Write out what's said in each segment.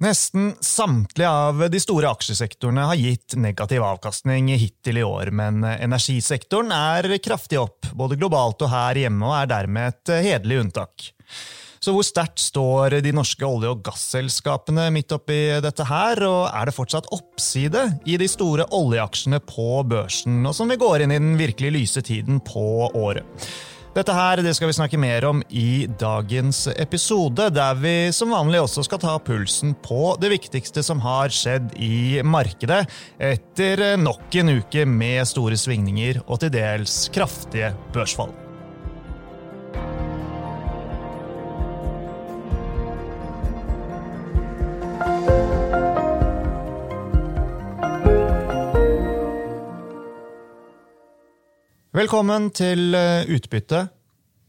Nesten samtlige av de store aksjesektorene har gitt negativ avkastning hittil i år, men energisektoren er kraftig opp, både globalt og her hjemme, og er dermed et hederlig unntak. Så hvor sterkt står de norske olje- og gasselskapene midt oppi dette her, og er det fortsatt oppside i de store oljeaksjene på børsen, nå som vi går inn i den virkelig lyse tiden på året? Dette her det skal vi snakke mer om i dagens episode, der vi som vanlig også skal ta pulsen på det viktigste som har skjedd i markedet etter nok en uke med store svingninger og til dels kraftige børsfall. Velkommen til eh, Utbytte,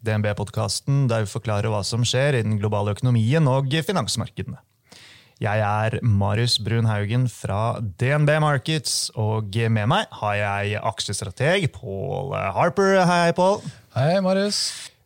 DNB-podkasten der vi forklarer hva som skjer i den globale økonomien og finansmarkedene. Jeg er Marius Brun Haugen fra DNB Markets, og med meg har jeg aksjestrateg Paul Harper. Hei, Paul. Hei, Marius.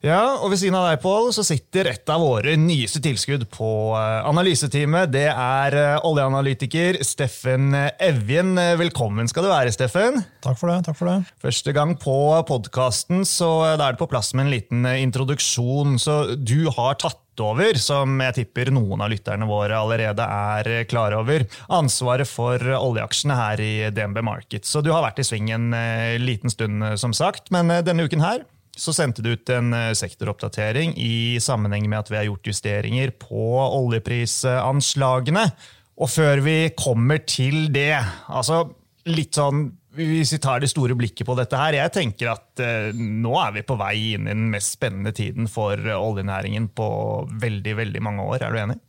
Ja, og Ved siden av deg Paul, så sitter et av våre nyeste tilskudd på eh, analyseteamet. Det er eh, oljeanalytiker Steffen Evjen. Velkommen skal du være, Steffen. Takk for det. takk for det. Første gang på podkasten, så da er det på plass med en liten eh, introduksjon. Så du har tatt over, som jeg tipper noen av lytterne våre allerede er klar over, ansvaret for oljeaksjene her i DNB Markets. Så du har vært i sving en liten stund, som sagt, men denne uken her så sendte du ut en eh, sektoroppdatering i sammenheng med at vi har gjort justeringer på oljeprisanslagene. Og før vi kommer til det, altså litt sånn hvis vi tar det store blikket på dette her, jeg tenker at eh, nå er vi på vei inn i den mest spennende tiden for oljenæringen på veldig, veldig mange år. Er du enig?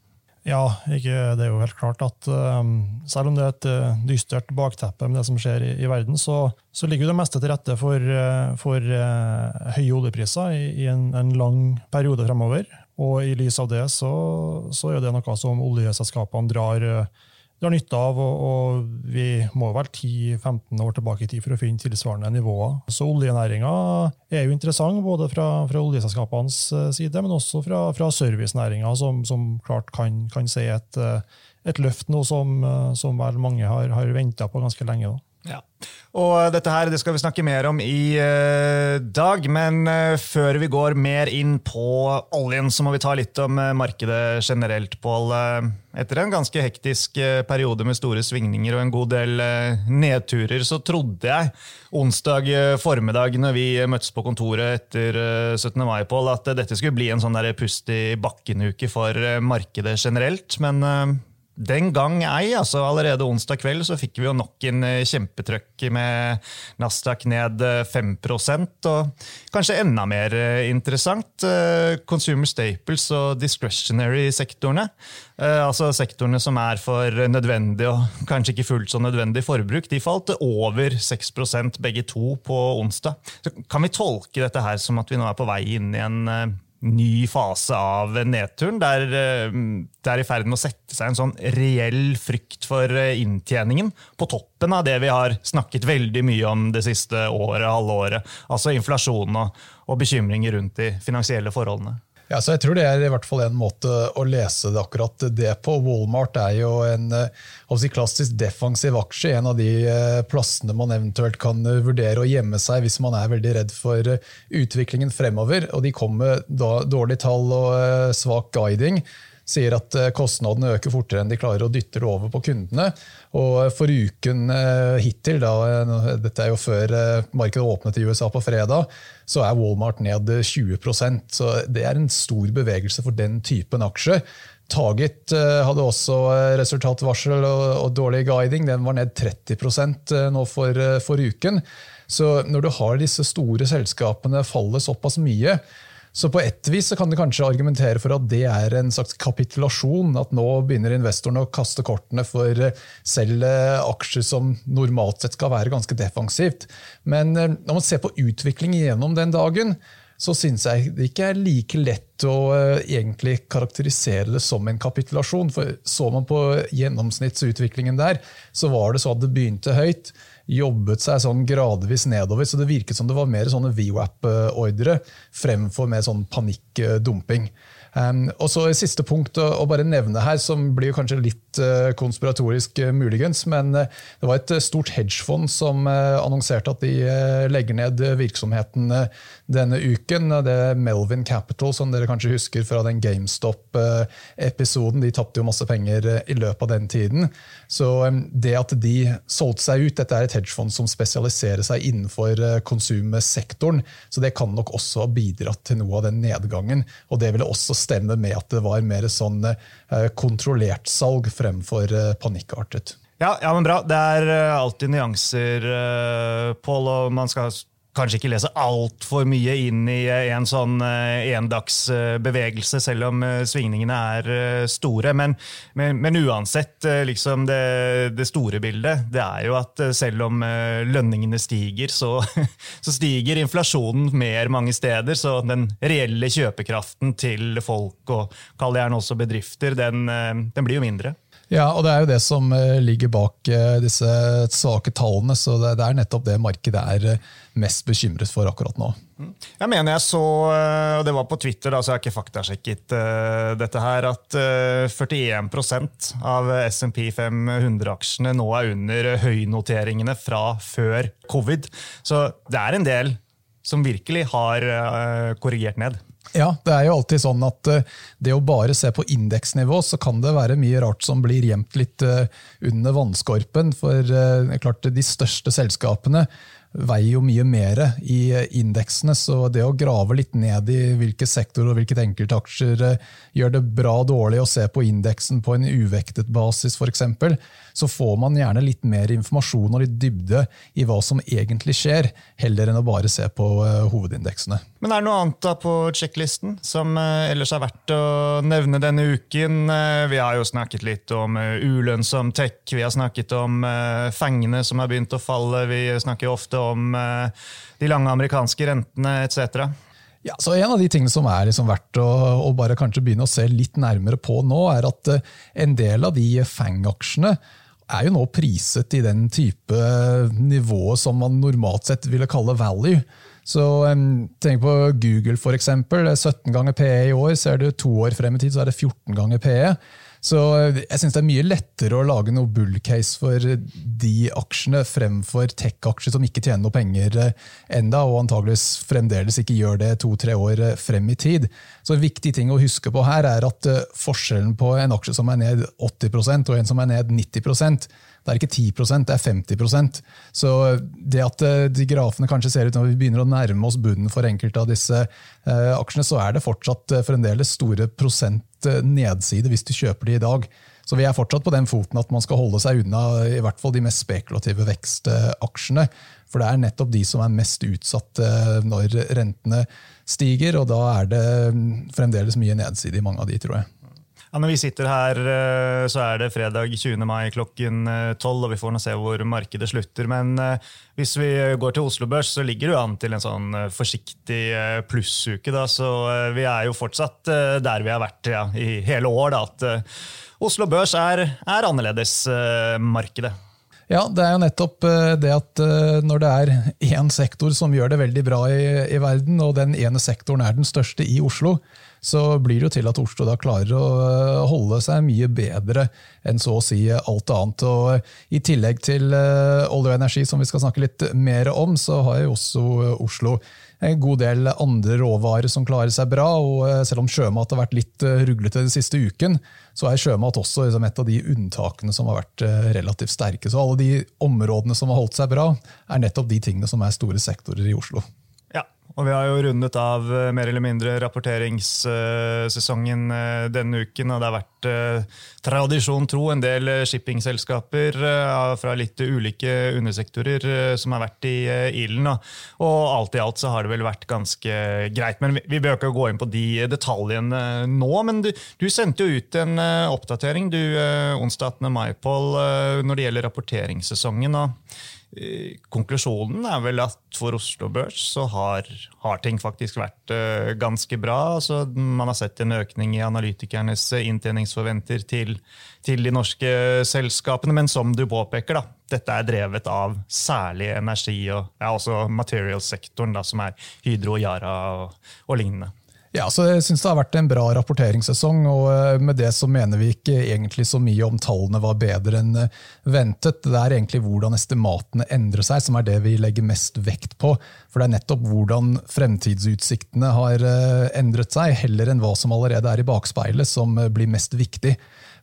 Ja, ikke, det er jo helt klart at um, selv om det er et uh, dystert bakteppe med det som skjer i, i verden, så, så, ligger det meste til rette for, uh, for uh, høye oljepriser i, i en, en, lang periode fremover. Og i lys av det så, så er det noe som oljeselskapene drar drar nytte av, og, og vi må vel 10-15 år tilbake i tid for å finne tilsvarende nivåer. Så oljenæringa er jo interessant, både fra, fra oljeselskapenes eh, side, men også fra, fra servicenæringa, som, som, klart kan, kan se et, eh, et løft nå som, eh, som vel mange har, har venta på ganske lenge. Da. Ja. Og dette her det skal vi snakke mer om i uh, dag, men uh, før vi går mer inn på oljen, så må vi ta litt om uh, markedet generelt, Pål. etter en ganske hektisk periode med store svingninger og en god del nedturer, så trodde jeg onsdag formiddag når vi møttes på kontoret etter 17. mai, Pål, at dette skulle bli en sånn der pust i bakken-uke for markedet generelt. men den gang ei. altså Allerede onsdag kveld så fikk vi jo nok en eh, kjempetrøkk med Nasdaq ned 5 eh, og kanskje enda mer eh, interessant, Consumer Staples og discretionary-sektorene. Altså sektorene som er for nødvendig og kanskje ikke fullt så nødvendig forbruk. De falt over 6% begge to på onsdag. Så kan vi tolke dette her som at vi nå er på vei inn i en ny fase av nedturen. Der eh, det er i ferd med å sette seg en sånn reell frykt for eh, inntjeningen på toppen av det vi har snakket veldig mye om det siste året, halve året. Altså inflasjon og, og bekymringer rundt de finansielle forholdene. Ja, så jeg tror Det er i hvert fall en måte å lese det akkurat det på. Walmart er jo en eh, si, klassisk defensiv aksje. En av de eh, plassene man eventuelt kan eh, vurdere å gjemme seg hvis man er veldig redd for utviklingen fremover. Og De kom med dårlige tall og svak guiding sier at eh, kostnadene øker fortere enn de klarer å dytte det over på kundene. Og for uken eh, hittil, da, eh, dette er jo før markedet åpnet i USA på fredag, så er Walmart ned 20% Så det er en stor bevegelse for den typen aksjer. Target hadde også resultatvarsel og dårlig guiding. Den var ned 30% nå for, for uken. Så når du har disse store selskapene falle såpass mye, så på ett vis kan du kanskje argumentere for at det er en slags kapitulasjon. At nå begynner investorene å kaste kortene for eh, selv eh, aksjer som normalt sett skal være ganske defensivt. Men eh, når man ser på utvikling gjennom den dagen, så syns jeg det ikke er like lett å egentlig karakterisere det som en kapitulasjon. For så man på gjennomsnittsutviklingen der, så var det så at det begynte høyt jobbet seg sånn gradvis nedover. Så det virket som det var mer sånne VWAP-ordre fremfor mer sånn panikkdumping. Um, og så Siste punkt å, å, bare nevne her, som blir kanskje litt uh, konspiratorisk uh, muligens, men uh, det var et stort hedgefond som annonserte at de legger ned virksomheten denne uken. Det er Melvin Capital, som dere kanskje husker fra den GameStop-episoden. De tapte jo masse penger i løpet av den tiden. Så um, det at de solgte seg ut, dette er et hedgefond som spesialiserer seg innenfor konsumsektoren, så det kan nok også ha bidratt til noe av den nedgangen. og det ville også stemme med at det var mer sånn eh, kontrollert salg fremfor eh, panikkartet. Ja, ja, men bra. Det er eh, alltid nyanser, Pål, og man skal kanskje ikke lese altfor mye inn i en sånn endagsbevegelse, selv om svingningene er store. Men, men, men uansett, liksom det, det, store bildet, det er jo at selv om lønningene stiger, så, så, stiger inflasjonen mer mange steder. Så den reelle kjøpekraften til folk, og kall det gjerne også bedrifter, den, den blir jo mindre. Ja, og det er jo det som eh, ligger bak eh, disse svake tallene. Så det er nettopp det markedet er eh, mest bekymret for akkurat nå. Mm. Jeg mener jeg så, og det var på Twitter, da, så jeg har ikke faktasjekket dette her, at uh, 41 av SMP 500-aksjene nå er under høynoteringene fra før covid. Så det er en del som virkelig har korrigert ned. Ja, det er jo alltid sånn at eh, det å bare se på indeksnivå, så kan det være mye rart som blir gjemt litt eh, under vannskorpen. For eh, klart, de største selskapene veier jo mye mer i indeksene, så det å grave litt ned i hvilke sektorer og hvilke enkeltaksjer gjør det bra og dårlig å se på indeksen på en uvektet basis f.eks., så får man gjerne litt mer informasjon og litt dybde i hva som egentlig skjer, heller enn å bare se på hovedindeksene. Men er det noe annet da på sjekklisten som uh, ellers er verdt å nevne denne uken? Uh, vi har jo snakket litt om ulønnsom tech, vi har snakket om fengene som har begynt å falle, vi snakker ofte om de lange amerikanske rentene etc. Ja, så En av de tingene som er liksom verdt å, å, bare kanskje begynne å se litt nærmere på nå, er at en del av de Fang-aksjene er jo nå priset i den type nivået som man normalt sett ville kalle value. Så Tenk på Google, f.eks. 17 ganger PE i år. Ser du to år frem i tid, så er det 14 ganger PE. Så jeg synes det er mye lettere å lage noe bull-case for de aksjene fremfor tech-aksjer som ikke tjener noe penger eh, enda, og antageligvis fremdeles ikke gjør det to-tre år eh, frem i tid. Så En viktig ting å huske på her er at eh, forskjellen på en aksje som er ned 80% og en som er ned 90 det er ikke 10 det er 50% Så det at de grafene kanskje ser ut når vi begynner å nærme oss bunnen for enkelte av disse aksjene, så er det fortsatt fremdeles store prosent Eh, nedside hvis du kjøper de i dag. Så vi er fortsatt på den foten at man skal holde seg unna i hvert fall de mest spekulative vekstaksjene. For det er nettopp de som er mest utsatt eh, når rentene stiger, og da er det mm, fremdeles mye nedside i mange av de, tror jeg. Ja, når vi sitter her, eh, så er det fredag 20. mai klokken 12, og vi får nå se hvor markedet slutter. Men hvis vi går til Oslo Børs, så ligger det an til en sånn forsiktig plussuke. Da. Så vi er jo fortsatt der vi har vært ja, i hele år. Da, at Oslo Børs er, er annerledes markedet. Ja, det er jo nettopp det at når det er én sektor som gjør det veldig bra i, i verden, og den ene sektoren er den største i Oslo, så blir det jo til at Oslo da klarer å eh, holde seg mye bedre enn så å si alt annet. Og I tillegg til eh, olje og energi, som vi skal snakke litt mer om, så har jo også Oslo en god del andre råvarer som klarer seg bra. og eh, Selv om sjømat har vært litt ruglete den siste uken, så er sjømat også liksom et av de unntakene som har vært relativt sterke. Så alle de områdene som har holdt seg bra, er nettopp de tingene som er store sektorer i Oslo. Og vi har jo rundet av eh, mer eller mindre rapporteringssesongen eh, denne uken. Og det har vært eh, tradisjon tro en del shippingselskaper fra litt ulike undersektorer som har vært i ilden. Og alt i alt så har det vel vært ganske greit. Men vi bør ikke gå inn på de detaljene nå. Men du, du sendte jo ut en oppdatering du onsdag 18. mai, Pål, når det gjelder rapporteringssesongen. og konklusjonen er vel at for Oslo Børs så har, har ting faktisk vært uh, ganske bra. Altså, man har sett en økning i analytikernes inntjeningsforventer til, til, de norske selskapene. Men som du påpeker, da, dette er drevet av særlig energi og ja, material-sektoren, som er Hydro, Yara og, og lignende. Ja, så Jeg synes det har vært en bra rapporteringssesong. og eh, Med det så mener vi ikke egentlig så mye om tallene var bedre enn eh, ventet. Det er egentlig hvordan estimatene endrer seg som er det vi legger mest vekt på. For det er nettopp hvordan fremtidsutsiktene har eh, endret seg, heller enn hva som allerede er i bakspeilet, som blir mest viktig.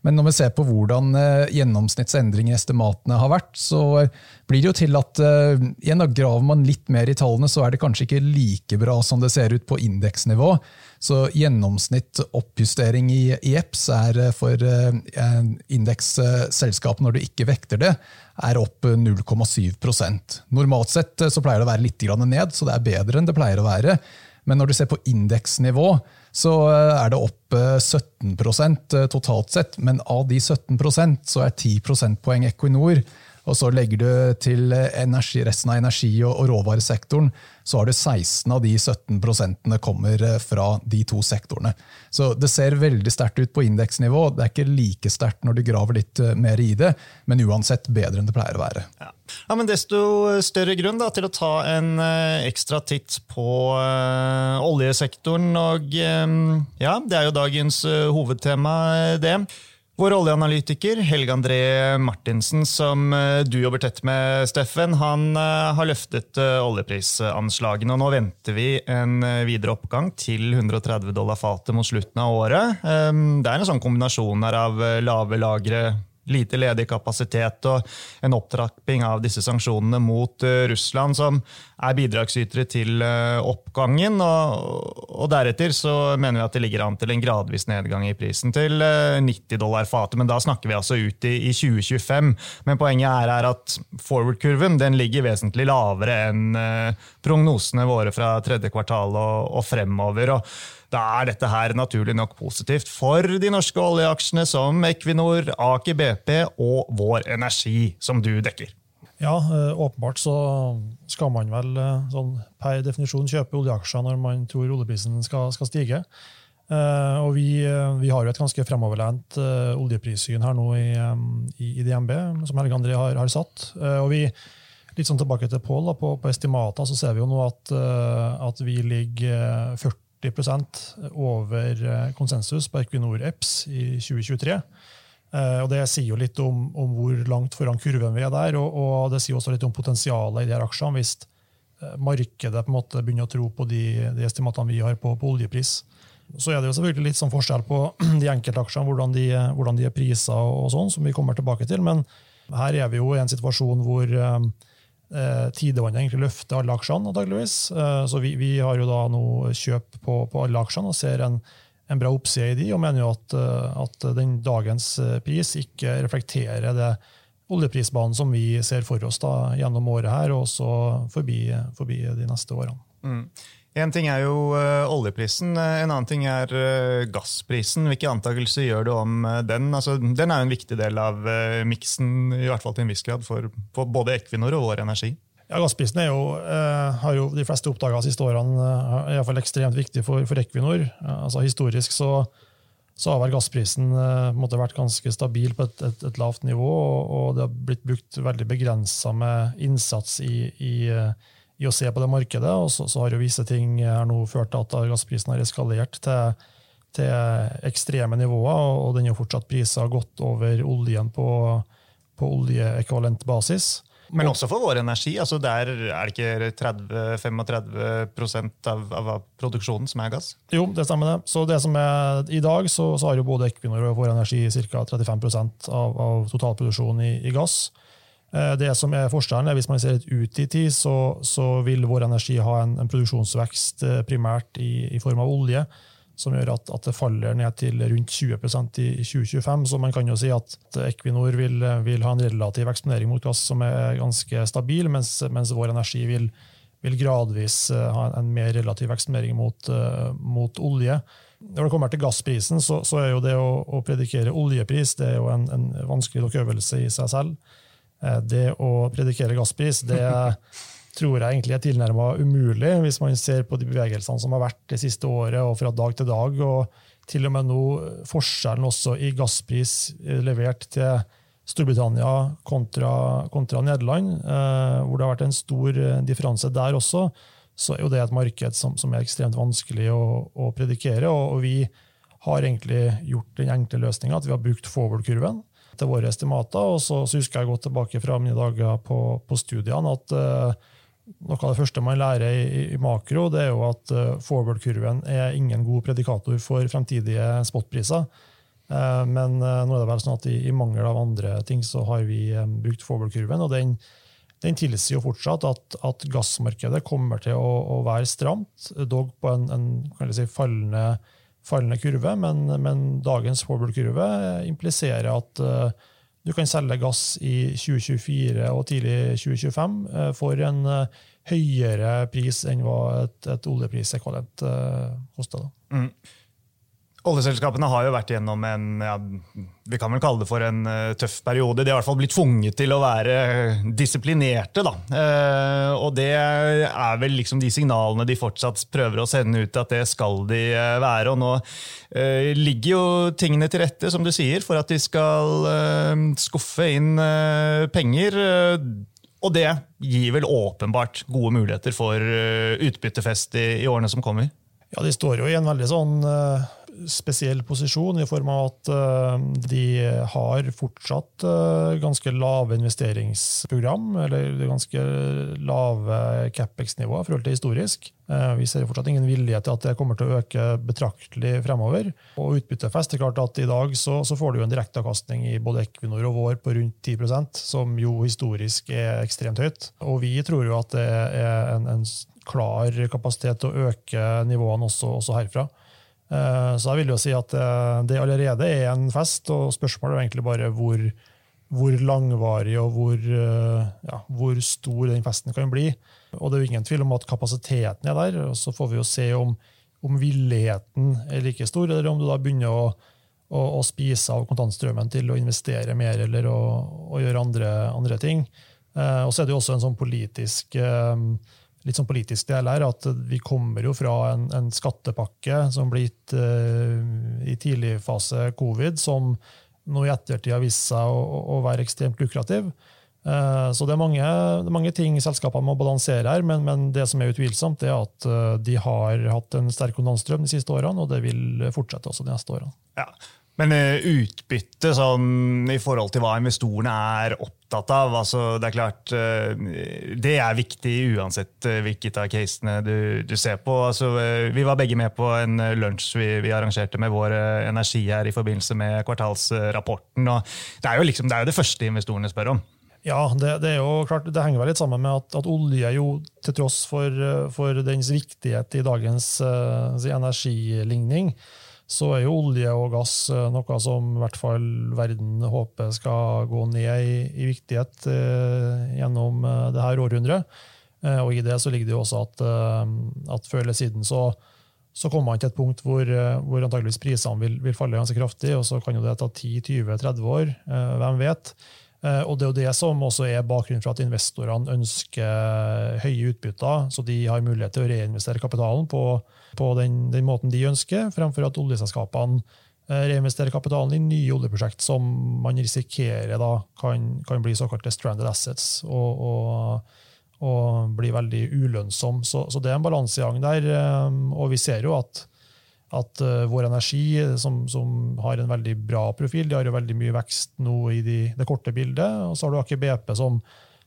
Men når vi ser på hvordan gjennomsnittsendring i estimatene har vært, så blir det jo til at igjen da graver man litt mer i tallene, så er det kanskje ikke like bra som det ser ut på indeksnivå. Så gjennomsnitt oppjustering i, EPS er eh, for eh, indeksselskap når du ikke vekter det, er opp 0,7 Normalt sett så pleier det å være litt ned, så det er bedre enn det pleier å være. Men når du ser på indeksnivå, så eh, er det opp 17% totalt sett. Men av de 17% så er 10 prosentpoeng Equinor. Og så legger du til energi, resten av energi- og råvaresektoren, så har du 16 av de 17 prosentene kommer eh, fra de to sektorene. Så det ser veldig sterkt ut på indeksnivå. Det er ikke like sterkt når du graver litt eh, mer i det, men uansett bedre enn det pleier å være. Ja. ja men Desto større grunn da, til å ta en uh, ekstra titt på uh, oljesektoren. Og uh, ja, det er jo dagens hovedtema, det. Vår oljeanalytiker Helge André Martinsen, som eh, du jobber tett med, Steffen, han eh, har løftet eh, oljeprisanslagene. og Nå venter vi en videre oppgang til 130 dollar fatet mot slutten av året. Det er en sånn kombinasjon her av lave lagre lite ledig kapasitet og en opptrapping av disse sanksjonene mot Russland, som er bidragsytere til uh, oppgangen. Og, og, deretter så mener vi at det ligger an til en gradvis nedgang i prisen til uh, eh, 90 dollar fatet. Men da snakker vi altså ut i, i 2025. Men poenget er, er at forward-kurven den ligger vesentlig lavere enn prognosene våre fra tredje kvartal og, og fremover. og da er dette her naturlig nok positivt for de norske oljeaksjene som Equinor, Aker BP og Vår Energi, som du dekker. Ja, eh, åpenbart så skal man vel eh, sånn per definisjon kjøpe oljeaksjer når man tror oljeprisen skal, skal stige. Uh, og vi, vi, har jo et ganske fremoverlent uh, oljeprissyn her nå i, i, i DNB, som Helge André har, har satt. Og vi, litt sånn tilbake til Pål, på, på, estimater så ser vi jo nå at, at vi ligger 40 over eh, konsensus på Equinor EPS i 2023. Eh, og Det sier jo litt om, om, hvor langt foran kurven vi er der, og, og det sier også litt om potensialet i de her aksjene hvis eh, markedet på en måte begynner å tro på de, de estimatene vi har på, på, oljepris. Så er det jo selvfølgelig litt sånn forskjell på de enkeltaksjene, hvordan de, hvordan de er priser, og sånn, som vi kommer tilbake til. Men her er vi jo i en situasjon hvor eh, tidevannet egentlig løfter alle aksjene, antageligvis. Eh, så vi, vi, har jo da nå kjøp på, på alle aksjene og ser en, en bra oppside i de, og mener jo at, eh, at den dagens eh, pris ikke reflekterer det oljeprisbanen som vi ser for oss da, gjennom året her, og også forbi, forbi de neste årene. Mm. En ting er jo uh, oljeprisen, en annen ting er gassprisen. Hvilke antakelser gjør du om den? Altså, den er jo en viktig del av miksen, i hvert fall til en viss grad, for, for både Equinor og Vår Energi. Ja, Gassprisen er jo, har jo de fleste oppdaga de siste årene er i hvert fall ekstremt viktig for, for Equinor. altså Historisk så, så, har vel gassprisen måte, vært ganske stabil på et, et, et lavt nivå, og, og, det har blitt brukt veldig begrensa med innsats i, i i å se på det markedet. Og så, så har jo visse ting her nå ført til at gassprisen har eskalert til, til ekstreme nivåer, og den er jo fortsatt prisa godt over oljen på, på oljeekvivalent basis. Men også for vår energi. altså Der er det ikke 30-35% av, av, produksjonen som er gass? Jo, det stemmer. det. Så det som er I dag så, så har jo både Equinor og Vår Energi ca. 35% av, av totalproduksjonen i, i gass. Eh, det som er forskjellen er Hvis man ser litt ut i tid, så, så vil Vår Energi ha en, en produksjonsvekst eh, primært i, i, form av olje, som gjør at, at, det faller ned til rundt 20% i 2025. Så man kan jo si at Equinor vil, vil ha en relativ eksponering mot gass som er ganske stabil, mens, mens Vår Energi vil, vil, gradvis eh, ha en, mer relativ eksponering mot, mot, olje. Når det kommer til gassprisen, så, så er jo det å, å, predikere oljepris det er jo en, en vanskelig nok øvelse i seg selv. Eh, det å predikere gasspris det tror jeg egentlig er tilnærma umulig, hvis man ser på de bevegelsene som har vært det siste året og fra dag til dag. og Til og med nå forskjellen også i gasspris eh, levert til Storbritannia kontra, kontra Nederland, eh, hvor det har vært en stor differanse der også, så er jo det et marked som, som er ekstremt vanskelig å, å predikere. Og, og, vi har egentlig gjort den enkle løsninga at vi har brukt forward-kurven til våre estimater. Og så, så, husker jeg godt tilbake fra mine dager på, på studiene at uh, noe av det første man lærer i, i makro, det er jo at uh, forward-kurven er ingen god predikator for fremtidige spotpriser. Uh, men nå er det vel sånn at i, i, mangel av andre ting så har vi brukt forward-kurven. og den den tilsier jo fortsatt at, at, gassmarkedet kommer til å, å være stramt, dog på en, en si, fallende, fallende, kurve. Men, men dagens forward-kurve impliserer at du kan selge gass i 2024 og tidlig 2025 uh, eh, for en uh, høyere pris enn hva et, et oljeprisekvalent koster. Mm. Oljeselskapene har jo vært gjennom en ja, vi kan vel kalle det for en uh, tøff periode. De har i hvert fall blitt tvunget til å være disiplinerte. Da. Uh, og det er vel liksom de signalene de fortsatt prøver å sende ut, at det skal de uh, være. Og nå ligger jo tingene til rette, som du sier, for at de skal skuffe inn penger. og det gir vel åpenbart gode muligheter for utbyttefest i, årene som kommer. Ja, de står jo i en veldig sånn spesiell posisjon i form av at eh, de har fortsatt eh, ganske lave investeringsprogram, eller ganske lave capex-nivåer i forhold til historisk. Eh, vi ser fortsatt ingen vilje til at det kommer til å øke betraktelig fremover. Og utbyttefest er klart at I dag så, så får du en direkteavkastning i både Equinor og vår på rundt 10% som jo historisk er ekstremt høyt. Og vi tror jo at det er en, en klar kapasitet til å øke nivåene også, også herfra. Eh, så jeg vil jo si at eh, det allerede er en fest, og spørsmålet er egentlig bare hvor, hvor langvarig og hvor, eh, ja, hvor, stor den festen kan bli. Og det er jo ingen tvil om at kapasiteten er der. og Så får vi jo se om, om villigheten er like stor, eller om du da begynner å, å, å spise av kontantstrømmen til å investere mer eller å, å gjøre andre, andre ting. og så er det jo også en sånn politisk litt sånn politisk del her, at vi kommer jo fra en, en skattepakke som ble gitt uh, i tidlig fase covid, som nå i ettertid har vist seg å, å være ekstremt lukrativ. Uh, så det er, mange, mange, ting selskapene må balansere her, men, men, det som er utvilsomt, er at uh, de har hatt en sterk kontantstrøm de siste årene, og det vil fortsette også de neste årene. Ja. Men uh, utbytte sånn, i forhold til hva investorene er opptatt av altså, Det er klart, uh, det er viktig uansett uh, hvilket av casene du, du ser på. Altså, vi var begge med på en lunsj vi, vi arrangerte med vår energi her i forbindelse med kvartalsrapporten. Det er jo liksom, det, er jo det første investorene spør om. Ja, det, det, er jo klart, det henger vel litt sammen med at, at olje, jo, til tross for, for dens viktighet i dagens energiligning, så er jo olje og gass eh, noe som i hvert fall verden håper skal gå ned i, i viktighet eh, gjennom eh, det her århundret. Eh, og i det så ligger det jo også at, eh, at før eller siden så, så kommer man til et punkt hvor, eh, hvor antageligvis prisene vil, vil, falle ganske kraftig, og så kan jo det ta 10-20-30 år. hvem vet? Og Det er jo det som også er bakgrunnen for at investorene ønsker høye utbytter, så de har mulighet til å reinvestere kapitalen på på den, den måten de ønsker, fremfor at oljeselskapene eh, reinvesterer kapitalen i nye oljeprosjekt som man risikerer da kan, kan bli såkalte stranded assets og, og, og bli veldig ulønnsom. Så, så, det er en balansegang der. Eh, og vi ser jo at, at uh, Vår Energi, som, som, har en veldig bra profil, de har jo veldig mye vekst nå i de, det korte bildet. Og så har du Aker BP, som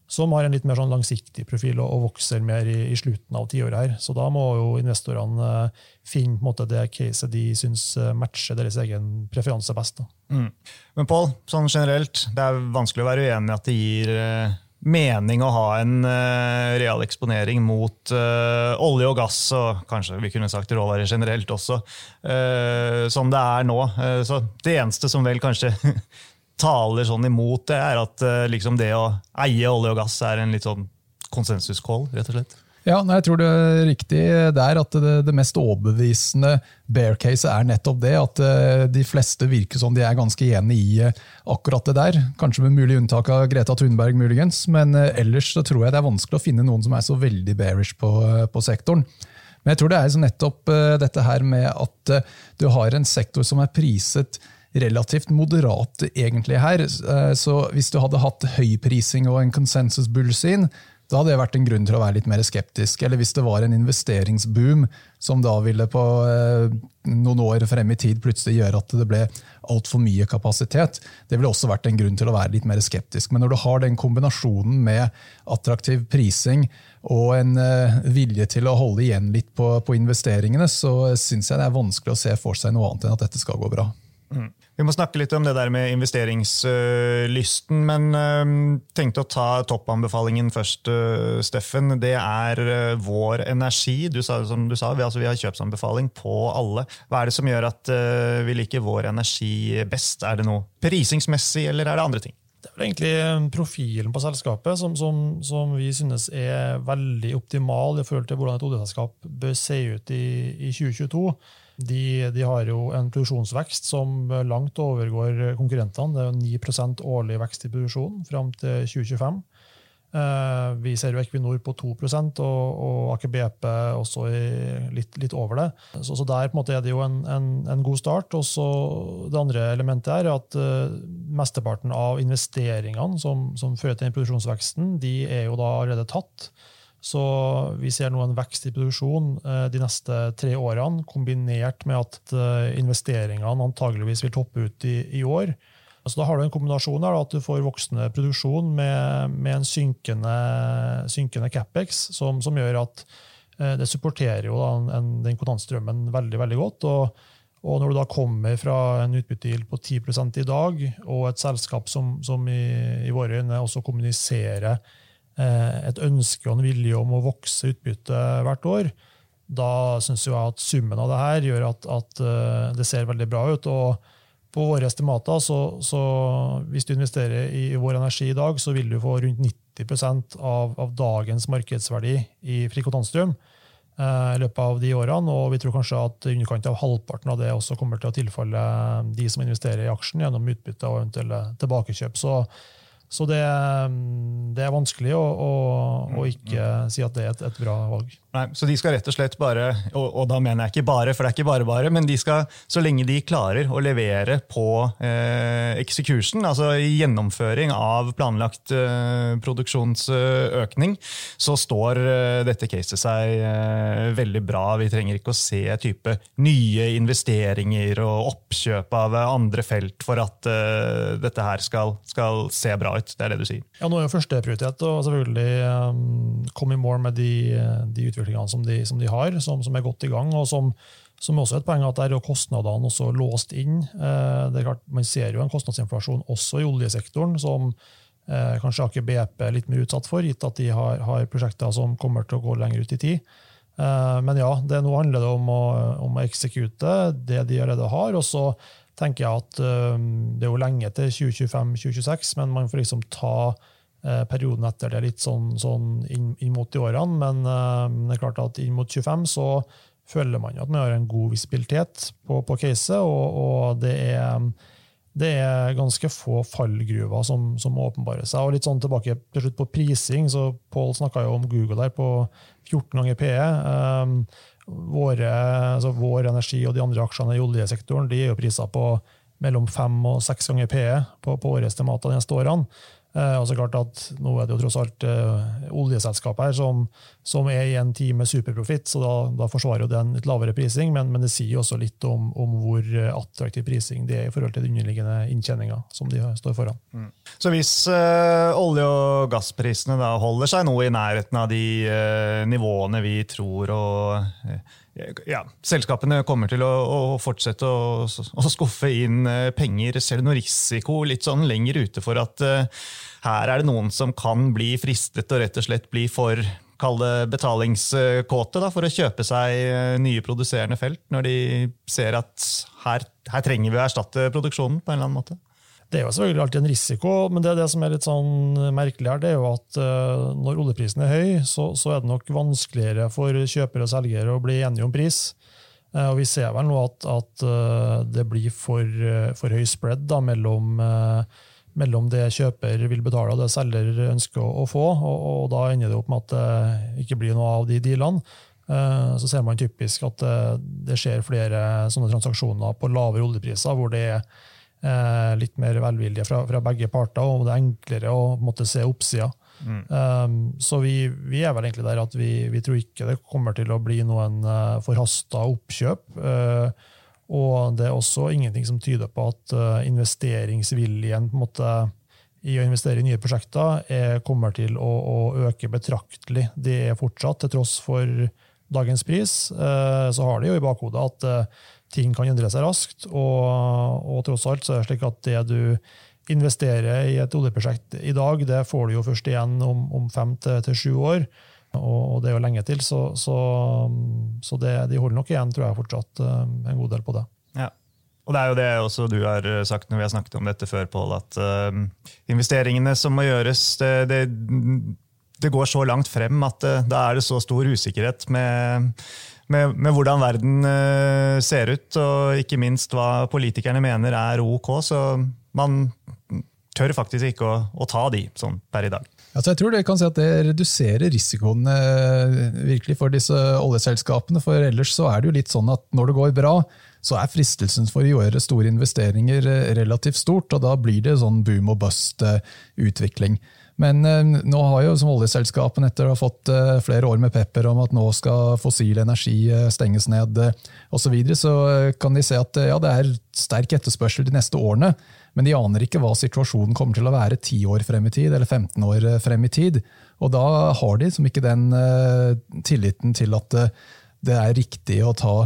som har en litt mer sånn langsiktig profil og, og vokser mer i, i slutten av tiåret. her. Så da må jo investorene uh, finne måte, det caset de syns uh, matcher deres egen preferanse best. Mm. Men Pål, sånn generelt, det er vanskelig å være uenig i at det gir uh, mening å ha en real eksponering mot olje og gass, og kanskje vi kunne sagt råvarer generelt også, som det er nå. så det eneste som vel kanskje taler sånn imot det, er at eh, liksom det å eie olje og gass er en litt sånn konsensuskål, rett og slett? Ja, jeg tror det er riktig der at det, det mest overbevisende bear case er nettopp det. At eh, de fleste virker som de er ganske enig i eh, akkurat det der. Kanskje med mulig unntak av Greta Thunberg, muligens. Men ellers så tror jeg det er vanskelig å finne noen som er så veldig bearish på, på sektoren. Men jeg tror det er nettopp dette her med at du har en sektor som er priset relativt moderat egentlig her. Eh, så hvis du hadde hatt høy prising og en consensus bullsyn, Da hadde det vært en grunn til å være litt mer skeptisk. Eller hvis det var en investeringsboom som da ville på eh, noen år frem i tid plutselig gjøre at det ble altfor mye kapasitet. Det ville også vært en grunn til å være litt mer skeptisk. Men når du har den kombinasjonen med attraktiv prising og en eh, vilje til å holde igjen litt på, på investeringene, så syns jeg det er vanskelig å se for seg noe annet enn at dette skal gå bra. Mm. Vi må snakke litt om det der med investeringslysten, men uh, tenkte å ta toppanbefalingen først, uh, Steffen. Det er uh, Vår Energi. Du sa, som du sa, vi, altså, vi, har kjøpsanbefaling på alle. Hva er det som gjør at uh, vi liker Vår Energi best? Er det noe prisingsmessig, eller er det andre ting? Det er egentlig profilen på selskapet som, som, som, vi synes er veldig optimal i forhold til hvordan et oljeselskap bør se ut i, i 2022. De, de, har jo en produksjonsvekst som langt overgår konkurrentene. Det er jo 9% årlig vekst i produksjonen fram til 2025. Eh, vi ser jo Equinor på 2 og, og Aker BP også litt, litt, over det. Så, så, der er det jo en, en, en god start. Og Det andre elementet er at eh, mesteparten av investeringene som, som fører til den produksjonsveksten, de er jo da allerede tatt. Så vi ser nå en vekst i produksjon eh, de neste tre årene, kombinert med at eh, investeringene antageligvis vil toppe ut i, i år. Så da har du en kombinasjon her, at du får voksende produksjon med, med en synkende, synkende capex, som, som, gjør at eh, det supporterer jo da, en, den kontantstrømmen veldig veldig godt. Og, og, når du da kommer fra en utbyttegild på 10% i dag, og et selskap som, som i, i våre øyne også kommuniserer et ønske og en vilje om å vokse utbyttet hvert år, da syns jeg at summen av det her gjør at, at, eh, det ser veldig bra ut. og på våre estimater, så, så hvis du investerer i, vår energi i dag, så vil du få rundt 90 av, av dagens markedsverdi i fri kontantstrøm eh, i løpet av de årene. Og vi tror kanskje at i underkant av halvparten av det også kommer til å tilfalle de som investerer i aksjen gjennom utbytte og eventuelle tilbakekjøp. Så så det, det, er vanskelig å, å, å, ikke si at det er et, et bra valg. Nei, Så de skal rett og slett bare, og, og, da mener jeg ikke bare, for det er ikke bare bare, men de skal, så lenge de klarer å levere på eh, execution, altså gjennomføring av planlagt eh, produksjonsøkning, så står eh, dette caset seg eh, veldig bra. Vi trenger ikke å se type nye investeringer og oppkjøp av andre felt for at eh, dette her skal, skal se bra ut. Det er det du sier. Ja, Nå er jo førsteprioritet å selvfølgelig um, komme i mål med de, de utviklingene som de, som de har, som, som, er godt i gang. og som, som også er et poeng at der er kostnadene også låst inn. Eh, det er klart, Man ser jo en kostnadsinflasjon også i oljesektoren, som eh, kanskje Aker BP er litt mer utsatt for, gitt at de har, har, prosjekter som kommer til å gå lenger ut i tid. Eh, men ja, det nå handler det om å, om å eksekute det de allerede har. og så tenker jeg at um, det er jo lenge til 2025-2026, men man får liksom ta uh, perioden etter det litt sånn, sånn inn, inn, mot de årene. Men uh, det er klart at inn mot 25 så føler man at man har en god visibilitet på, på caset, og, og det, er, det er ganske få fallgruver som, som åpenbarer seg. Og litt sånn tilbake til slutt på prising, så Pål snakka jo om Google der på 14 ganger PE. Um, våre, altså vår energi og de andre aksjene i oljesektoren de er jo priser på mellom fem og seks ganger PE på, på årets temater de neste årene. Eh, og så klart at Nå er det jo tross alt eh, oljeselskap her som, som, er i en tid med superprofitt, så da, da forsvarer jo det en litt lavere prising, men, men det sier også litt om, om, hvor attraktiv prising det er i forhold til de underliggende inntjeninga som de står foran. Mm. Så hvis uh, olje- og gassprisene da holder seg nå i nærheten av de uh, nivåene vi tror og ja, selskapene kommer til å, å fortsette å, å, skuffe inn penger. Ser du noe risiko litt sånn lenger ute for at uh, her er det noen som kan bli fristet og rett og slett bli for kall det betalingskåte da, for å kjøpe seg eh, nye produserende felt, når de ser at her, her, trenger vi å erstatte produksjonen på en eller annen måte? Det er jo selvfølgelig alltid en risiko, men det, det som er litt sånn merkelig her, det er jo at uh, når oljeprisen er høy, så, så, er det nok vanskeligere for kjøpere og selgere å bli enige om pris. Uh, og Vi ser vel nå at, at det blir for, for høy spread da, mellom mellom det kjøper vil betale og det selger ønsker å, få. Og, og, da ender det opp med at det ikke blir noe av de dealene. Eh, så ser man typisk at det, det skjer flere sånne transaksjoner på lavere oljepriser, hvor det er eh, litt mer velvilje fra, fra, begge parter, og det er enklere å måtte se oppsida. Mm. Um, så vi, vi, er vel egentlig der at vi, vi, tror ikke det kommer til å bli noen forhasta oppkjøp. Uh, og det er også ingenting som tyder på at uh, investeringsviljen på en måte i å investere i nye prosjekter er, kommer til å, å, øke betraktelig. Det er fortsatt, til tross for dagens pris, uh, så har de jo i bakhodet at uh, ting kan endre seg raskt. Og, og, tross alt så er det slik at det du investerer i et oljeprosjekt i dag, det får du jo først igjen om, om fem til, til sju år. Og, det er jo lenge til, så, så, så det, de holder nok igjen, tror jeg, fortsatt eh, en god del på det. Ja. Og det er jo det også du har sagt når vi har snakket om dette før, Pål, at uh, investeringene som må gjøres, det, det, det, går så langt frem at uh, da er det så stor usikkerhet med med, med, hvordan verden ser ut, og ikke minst hva politikerne mener er ok. Så man tør faktisk ikke å, å ta de sånn per i dag. Altså jeg tror det kan si at det reduserer risikoen uh, virkelig for disse oljeselskapene. For ellers så er det jo litt sånn at når det går bra, så er fristelsen for å gjøre store investeringer uh, relativt stort, og da blir det sånn boom og bust-utvikling. Men eh, nå har jo som oljeselskapene etter å ha fått eh, flere år med pepper om at nå skal fossil energi eh, stenges ned osv., så, så kan de se at ja, det er sterk etterspørsel de neste årene. Men de aner ikke hva situasjonen kommer til å være 10 år frem i tid, eller 15 år frem i tid. Og da har de som ikke den tilliten til at det er riktig å ta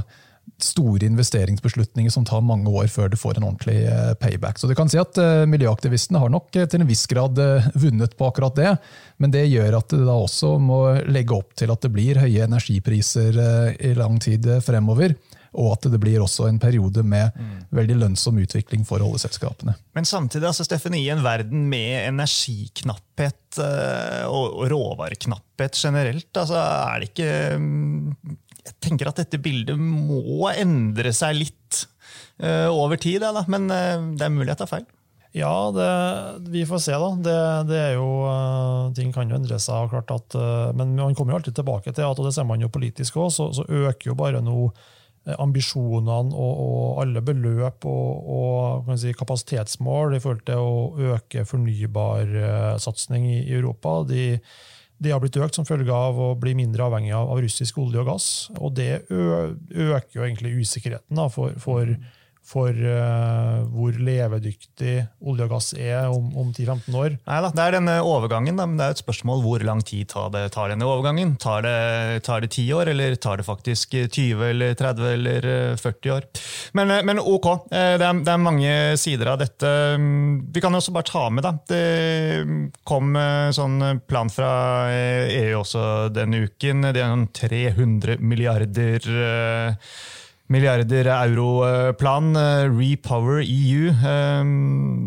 store investeringsbeslutninger som tar mange år før du får en ordentlig eh, payback. Så du kan si at eh, Miljøaktivistene har nok eh, til en viss grad vunnet på akkurat det, men det gjør at det da også må legge opp til at det blir høye energipriser i lang tid fremover. Og at det blir også en periode med mm. veldig lønnsom utvikling for oljeselskapene. Men samtidig, altså, Steffen, i en verden med energiknapphet og råvareknapphet generelt, altså, er det ikke mm, jeg tenker at dette bildet må endre seg litt uh, over tid, da, men uh, det er mulig jeg tar feil. Ja, det, vi får se, da. Det, det er jo, ting kan jo endre seg. klart at, Men man kommer jo alltid tilbake til at, og det ser man jo politisk òg, så, så, øker jo bare nå ambisjonene og, og, alle beløp og, og si, kapasitetsmål i forhold til å øke fornybarsatsing i, i Europa. De, de, har blitt økt som følge av å bli mindre avhengig av, av russisk olje og gass. Og det øker jo egentlig usikkerheten da, for, for for uh, hvor levedyktig olje og gass er om, om 10-15 år. Neida, det er denne overgangen, da, men det er et spørsmål hvor lang tid tar, det, tar denne overgangen. Tar det, tar det 10 år, eller tar det faktisk 20 eller 30 eller 40 år? Men, eh, men ok, eh, det er, det er, mange sider av dette. Vi kan også bare ta med, da. Det kom sånn plan fra EU også denne uken. Det er noen 300 milliarder milliarder euro-plan, eh, Repower EU. Eh,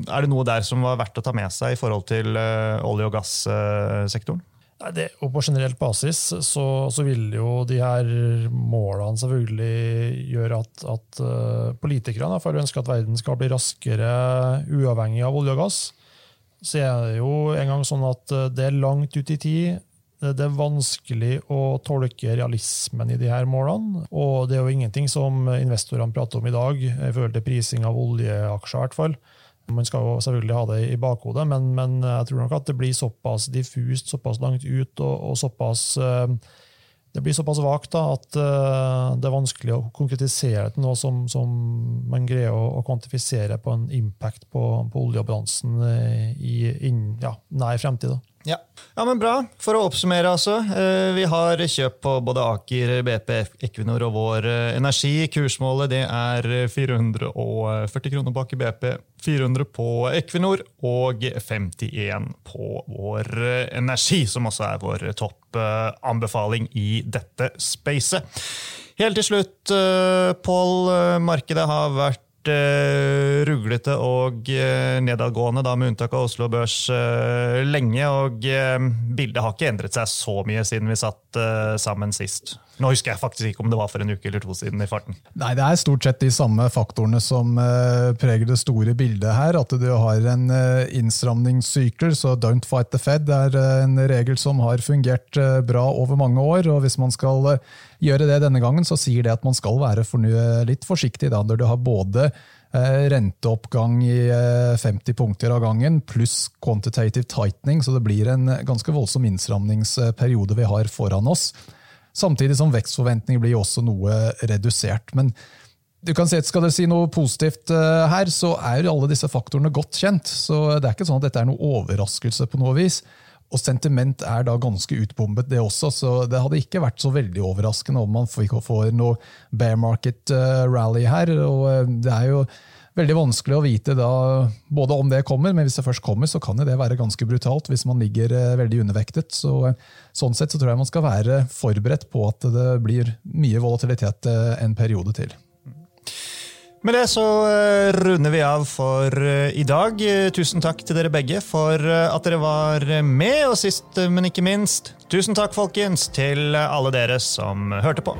er det noe der som var verdt å ta med seg i forhold til eh, olje- og gassektoren? Det, og på generelt basis så, så, vil jo de her målene selvfølgelig gjøre at, at politikerne får ønske at verden skal bli raskere uavhengig av olje og gass. Så er det jo en gang sånn at det er langt ut i tid det er vanskelig å tolke realismen i de her målene. Og det er jo ingenting som investorene prater om i dag, i forhold til prising av oljeaksjer. i hvert fall. Man skal jo selvfølgelig ha det i bakhodet, men, men, jeg tror nok at det blir såpass diffust, såpass langt ut og, og såpass uh, det blir såpass vagt at uh, det er vanskelig å konkretisere til noe som, som man greier å, kvantifisere på en impact på, på oljebransjen uh, i in, ja, nær fremtid. Ja. ja. men Bra. For å oppsummere, altså. Uh, vi har kjøp på både Aker, BP, Equinor og Vår Energi. Kursmålet det er 440 kroner på Aker BP, 400 på Equinor og 51 på Vår Energi, som også er vår topp anbefaling i dette spacet. Helt til slutt, eh, Pål. Eh, markedet har vært uh, ruglete og uh, nedadgående, da, med unntak av Oslo Børs, uh, lenge. Og bildet har ikke endret seg så mye siden vi satt sammen sist. Nå husker jeg faktisk ikke om det var for en uke eller to siden. i farten. Nei, Det er stort sett de samme faktorene som preger det store bildet her. At du har en innstramningssykkel, så don't fight the Fed er en regel som har fungert bra over mange år. og Hvis man skal gjøre det denne gangen, så sier det at man skal være litt forsiktig da, når du har både renteoppgang i 50 punkter av gangen, pluss quantitative tightening, så det blir en ganske voldsom innstramningsperiode vi har foran oss. Samtidig som vekstforventninger blir også noe redusert. Men du kan si, at Skal det si noe positivt her, så er alle disse faktorene godt kjent. Så det er ikke sånn at dette er noe overraskelse på noe vis. Og sentiment er da ganske utbombet, det også, så det hadde ikke vært så veldig overraskende om man får noe bear market eh, rally her. og eh, Det er jo veldig vanskelig å vite da, både om det kommer, men hvis det først kommer, så kan det være ganske brutalt hvis man ligger eh, veldig undervektet. Så, sånn sett så tror jeg man skal være forberedt på at det blir mye volatilitet en periode til. Med det så eh, runder vi av for eh, i dag. Tusen takk til dere begge for eh, at dere var med, og sist, men ikke minst, tusen takk, folkens, til alle dere som hørte på.